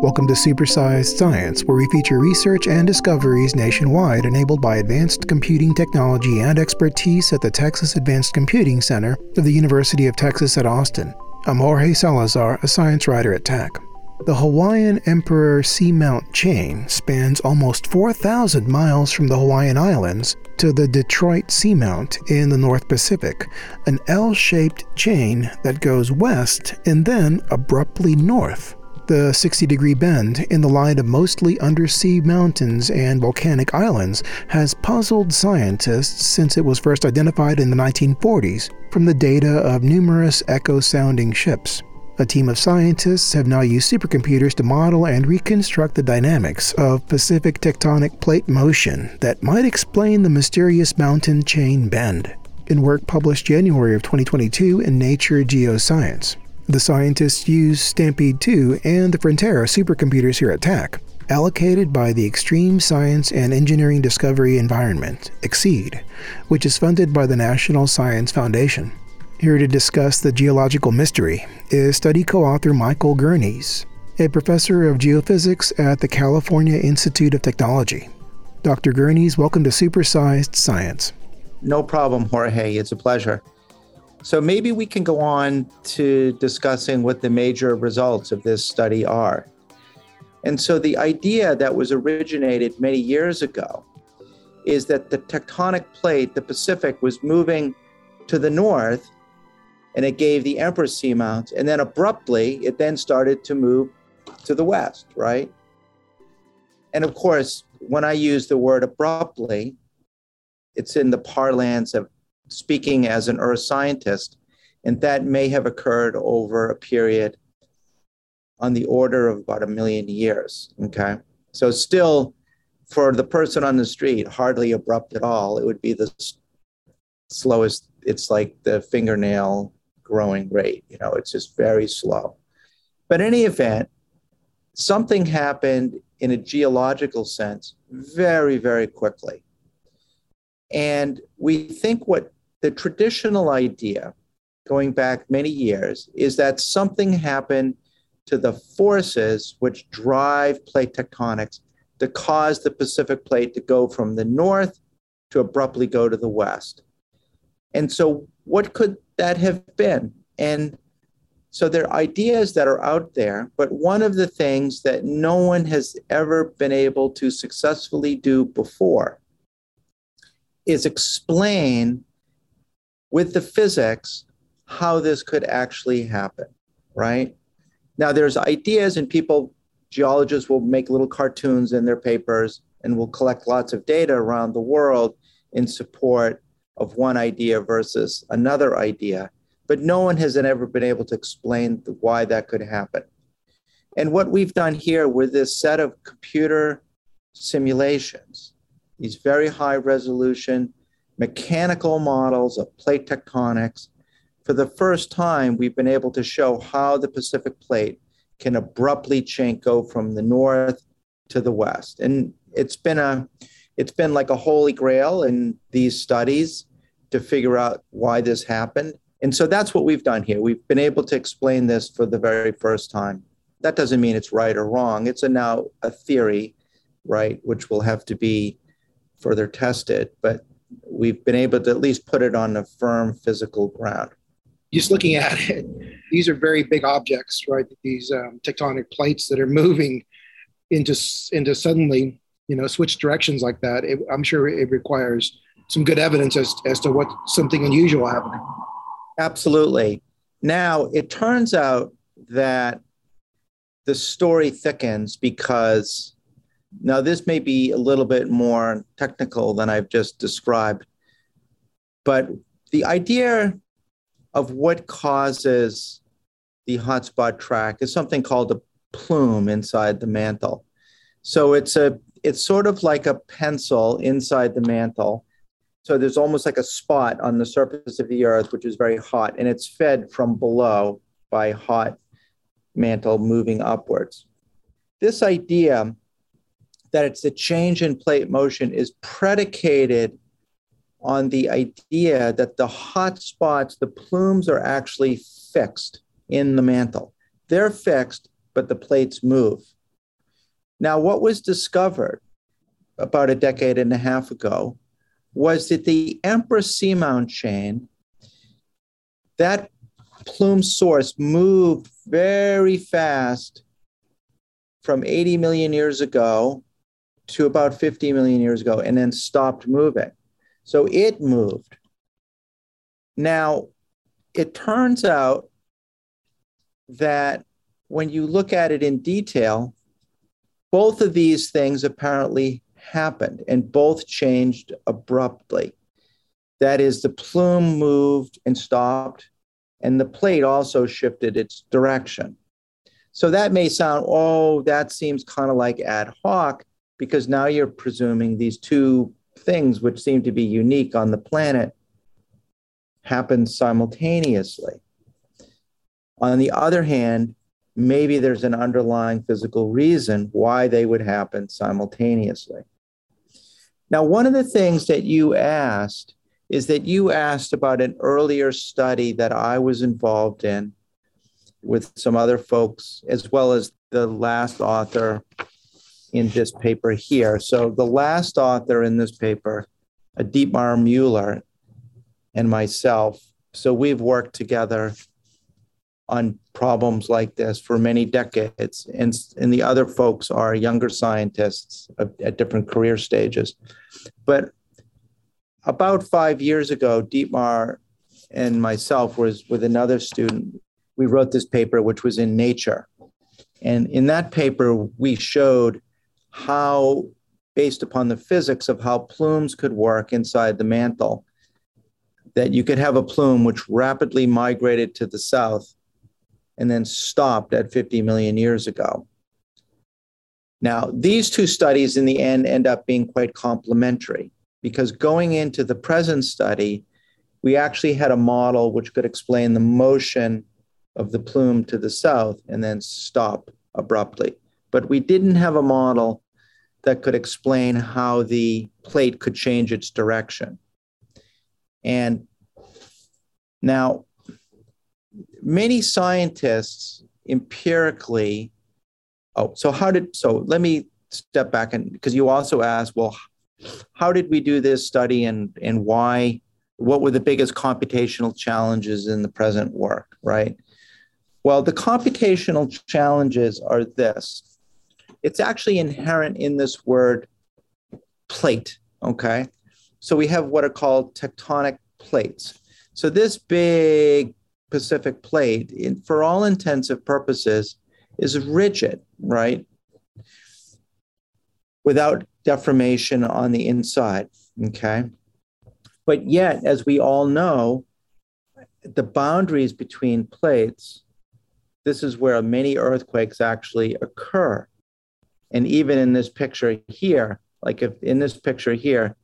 Welcome to Supersized Science, where we feature research and discoveries nationwide enabled by advanced computing technology and expertise at the Texas Advanced Computing Center of the University of Texas at Austin. I'm Jorge Salazar, a science writer at TACC. The Hawaiian Emperor Seamount chain spans almost 4,000 miles from the Hawaiian Islands to the Detroit Seamount in the North Pacific, an L shaped chain that goes west and then abruptly north. The 60 degree bend in the line of mostly undersea mountains and volcanic islands has puzzled scientists since it was first identified in the 1940s from the data of numerous echo sounding ships. A team of scientists have now used supercomputers to model and reconstruct the dynamics of Pacific tectonic plate motion that might explain the mysterious mountain chain bend. In work published January of 2022 in Nature Geoscience, the scientists used Stampede 2 and the Frontera supercomputers here at TACC, allocated by the Extreme Science and Engineering Discovery Environment, XSEDE, which is funded by the National Science Foundation. Here to discuss the geological mystery is study co author Michael Gurnis, a professor of geophysics at the California Institute of Technology. Dr. Gurnis, welcome to Supersized Science. No problem, Jorge. It's a pleasure. So maybe we can go on to discussing what the major results of this study are. And so the idea that was originated many years ago is that the tectonic plate, the Pacific, was moving to the north and it gave the Emperor Seamount. And then abruptly, it then started to move to the west, right? And of course, when I use the word abruptly, it's in the parlance of speaking as an earth scientist, and that may have occurred over a period on the order of about a million years. Okay. So, still, for the person on the street, hardly abrupt at all. It would be the slowest, it's like the fingernail growing rate. You know, it's just very slow. But in any event, something happened in a geological sense very, very quickly. And we think what the traditional idea, going back many years, is that something happened to the forces which drive plate tectonics to cause the Pacific plate to go from the north to abruptly go to the west. And so, what could that have been? And so there are ideas that are out there, but one of the things that no one has ever been able to successfully do before is explain with the physics how this could actually happen, right? Now, there's ideas, and people, geologists will make little cartoons in their papers and will collect lots of data around the world in support of one idea versus another idea. But no one has ever been able to explain why that could happen. And what we've done here with this set of computer simulations, these very high resolution mechanical models of plate tectonics, for the first time, we've been able to show how the Pacific plate can abruptly change, go from the north to the west. And it's been a it's been like a holy grail in these studies to figure out why this happened. And so that's what we've done here. We've been able to explain this for the very first time. That doesn't mean it's right or wrong. It's a now a theory, right, which will have to be further tested. But we've been able to at least put it on a firm physical ground. Just looking at it, these are very big objects, right? These um, tectonic plates that are moving into into suddenly, you know, switch directions like that. It, I'm sure it requires some good evidence as, as to what something unusual happening. Absolutely. Now it turns out that the story thickens because now, this may be a little bit more technical than I've just described, but the idea of what causes the hotspot track is something called a plume inside the mantle. So it's a it's sort of like a pencil inside the mantle. So there's almost like a spot on the surface of the earth, which is very hot, and it's fed from below by hot mantle moving upwards. This idea that it's the change in plate motion is predicated on the idea that the hot spots, the plumes are actually fixed in the mantle. They're fixed, but the plates move. Now, what was discovered about a decade and a half ago was that the Empress Seamount chain, that plume source moved very fast from 80 million years ago to about 50 million years ago and then stopped moving. So it moved. Now, it turns out that when you look at it in detail, both of these things apparently happened and both changed abruptly. That is, the plume moved and stopped, and the plate also shifted its direction. So that may sound, oh, that seems kind of like ad hoc, because now you're presuming these two things, which seem to be unique on the planet, happen simultaneously. On the other hand, maybe there's an underlying physical reason why they would happen simultaneously. Now, one of the things that you asked is that you asked about an earlier study that I was involved in with some other folks, as well as the last author in this paper here. So, the last author in this paper, Dietmar Mueller, and myself. So, we've worked together on problems like this for many decades. And, and the other folks are younger scientists at different career stages. But about five years ago, Dietmar and myself was with another student. We wrote this paper, which was in Nature. And in that paper, we showed how, based upon the physics of how plumes could work inside the mantle, that you could have a plume which rapidly migrated to the south and then stopped at 50 million years ago. Now, these two studies in the end end up being quite complementary because going into the present study, we actually had a model which could explain the motion of the plume to the south and then stop abruptly. But we didn't have a model that could explain how the plate could change its direction. And now, many scientists empirically oh so how did so let me step back and because you also asked well how did we do this study and and why what were the biggest computational challenges in the present work right well the computational challenges are this it's actually inherent in this word plate okay so we have what are called tectonic plates so this big Pacific plate, in, for all intensive purposes, is rigid, right? Without deformation on the inside, okay? But yet, as we all know, the boundaries between plates, this is where many earthquakes actually occur. And even in this picture here, like if in this picture here,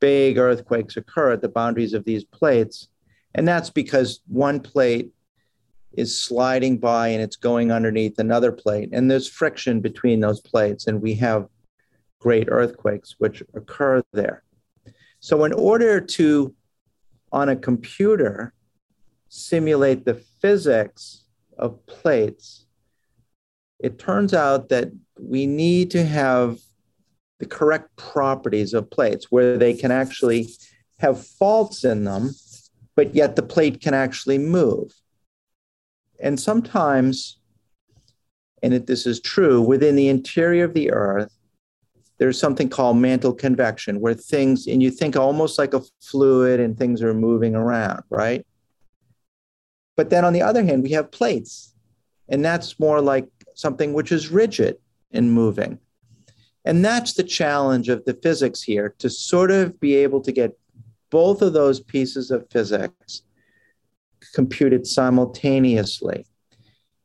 big earthquakes occur at the boundaries of these plates and that's because one plate is sliding by and it's going underneath another plate. And there's friction between those plates. And we have great earthquakes which occur there. So, in order to, on a computer, simulate the physics of plates, it turns out that we need to have the correct properties of plates where they can actually have faults in them but yet the plate can actually move. And sometimes, and it, this is true, within the interior of the Earth, there's something called mantle convection, where things, and you think almost like a fluid and things are moving around, right? But then on the other hand, we have plates, and that's more like something which is rigid and moving. And that's the challenge of the physics here to sort of be able to get both of those pieces of physics computed simultaneously.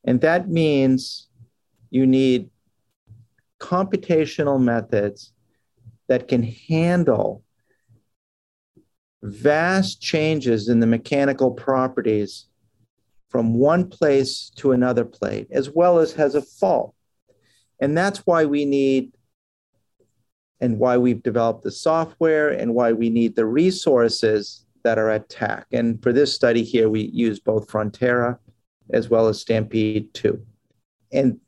And that means you need computational methods that can handle vast changes in the mechanical properties from one place to another plate, as well as has a fault. And that's why we need and why we've developed the software and why we need the resources that are at TACC. And for this study here, we use both Frontera as well as Stampede 2. And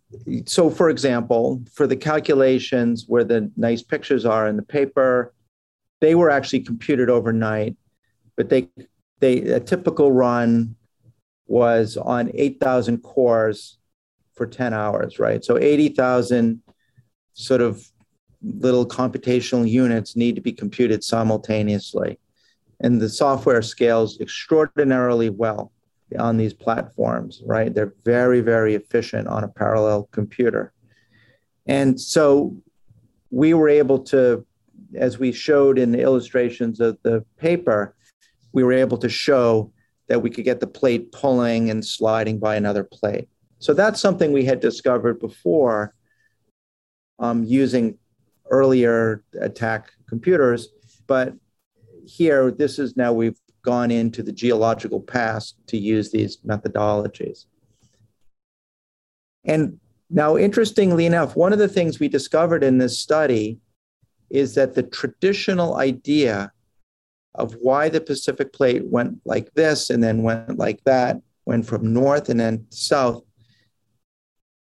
so for example, for the calculations where the nice pictures are in the paper, they were actually computed overnight, but they they a typical run was on 8,000 cores for 10 hours, right? So 80,000 sort of little computational units need to be computed simultaneously. And the software scales extraordinarily well on these platforms, right? They're very, very efficient on a parallel computer. And so we were able to, as we showed in the illustrations of the paper, we were able to show that we could get the plate pulling and sliding by another plate. So that's something we had discovered before um, using earlier attack computers. But here, this is now we've gone into the geological past to use these methodologies. And now, interestingly enough, one of the things we discovered in this study is that the traditional idea of why the Pacific plate went like this and then went like that, went from north and then south,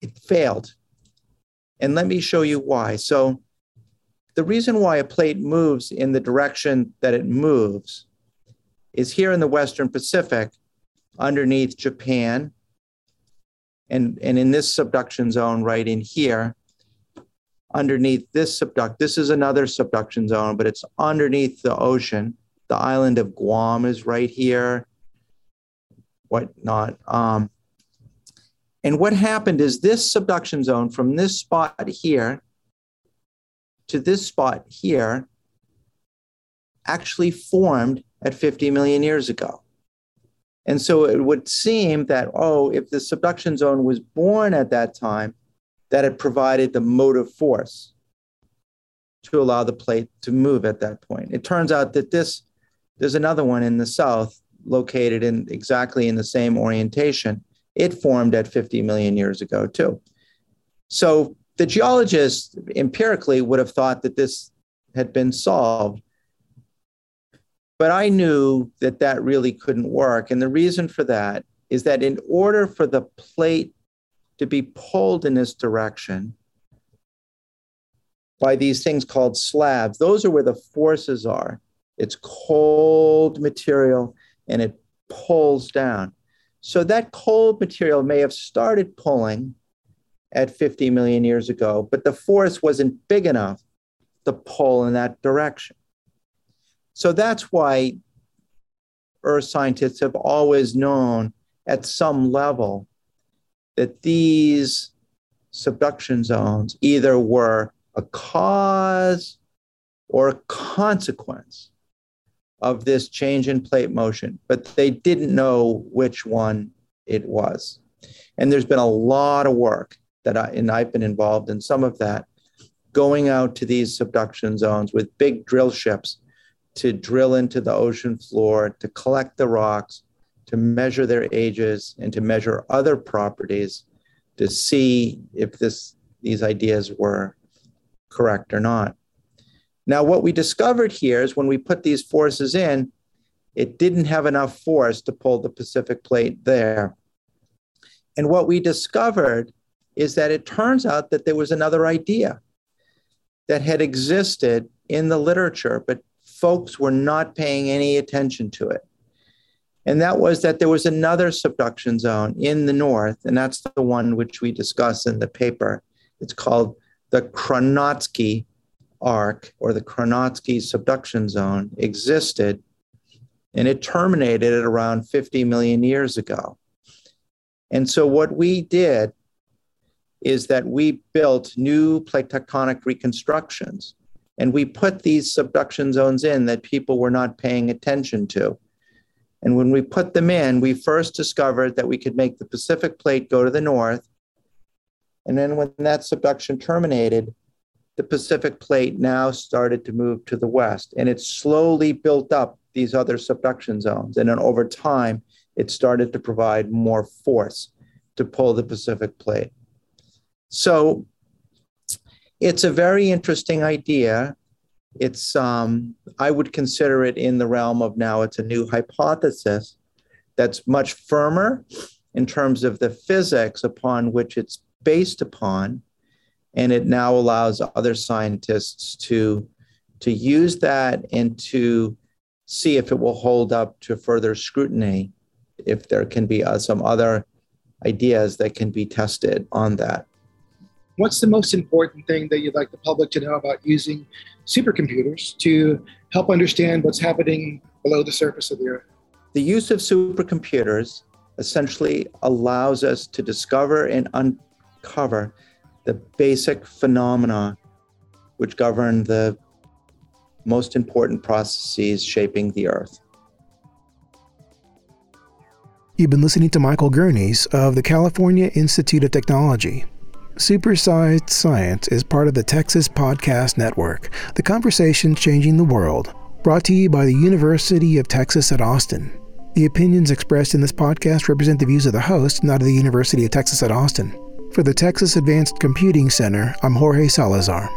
it failed. And let me show you why. So, the reason why a plate moves in the direction that it moves is here in the Western Pacific underneath Japan and, and in this subduction zone right in here underneath this subduct this is another subduction zone but it's underneath the ocean the island of guam is right here whatnot um, and what happened is this subduction zone from this spot here to this spot here actually formed at 50 million years ago. And so it would seem that, oh, if the subduction zone was born at that time, that it provided the motive force to allow the plate to move at that point. It turns out that this, there's another one in the south located in exactly in the same orientation. It formed at 50 million years ago, too. So the geologists empirically would have thought that this had been solved but I knew that that really couldn't work. And the reason for that is that in order for the plate to be pulled in this direction by these things called slabs, those are where the forces are. It's cold material and it pulls down. So that cold material may have started pulling at 50 million years ago, but the force wasn't big enough to pull in that direction. So that's why earth scientists have always known at some level that these subduction zones either were a cause or a consequence of this change in plate motion, but they didn't know which one it was. And there's been a lot of work that I, and I've been involved in some of that, going out to these subduction zones with big drill ships to drill into the ocean floor, to collect the rocks, to measure their ages, and to measure other properties to see if this, these ideas were correct or not. Now, what we discovered here is when we put these forces in, it didn't have enough force to pull the Pacific plate there. And what we discovered is that it turns out that there was another idea that had existed in the literature, but folks were not paying any attention to it. And that was that there was another subduction zone in the north, and that's the one which we discuss in the paper. It's called the Kronotsky arc or the Kronotsky subduction zone existed, and it terminated at around 50 million years ago. And so what we did is that we built new plate tectonic reconstructions and we put these subduction zones in that people were not paying attention to. And when we put them in, we first discovered that we could make the Pacific plate go to the north. And then when that subduction terminated, the Pacific plate now started to move to the west. And it slowly built up these other subduction zones. And then over time, it started to provide more force to pull the Pacific plate. So it's a very interesting idea. It's um, I would consider it in the realm of now it's a new hypothesis that's much firmer in terms of the physics upon which it's based upon, and it now allows other scientists to, to use that and to see if it will hold up to further scrutiny, if there can be uh, some other ideas that can be tested on that. What's the most important thing that you'd like the public to know about using supercomputers to help understand what's happening below the surface of the Earth? The use of supercomputers essentially allows us to discover and uncover the basic phenomena which govern the most important processes shaping the Earth. You've been listening to Michael Gurnis of the California Institute of Technology. Supersized Science is part of the Texas Podcast Network, the conversation changing the world, brought to you by the University of Texas at Austin. The opinions expressed in this podcast represent the views of the host, not of the University of Texas at Austin. For the Texas Advanced Computing Center, I'm Jorge Salazar.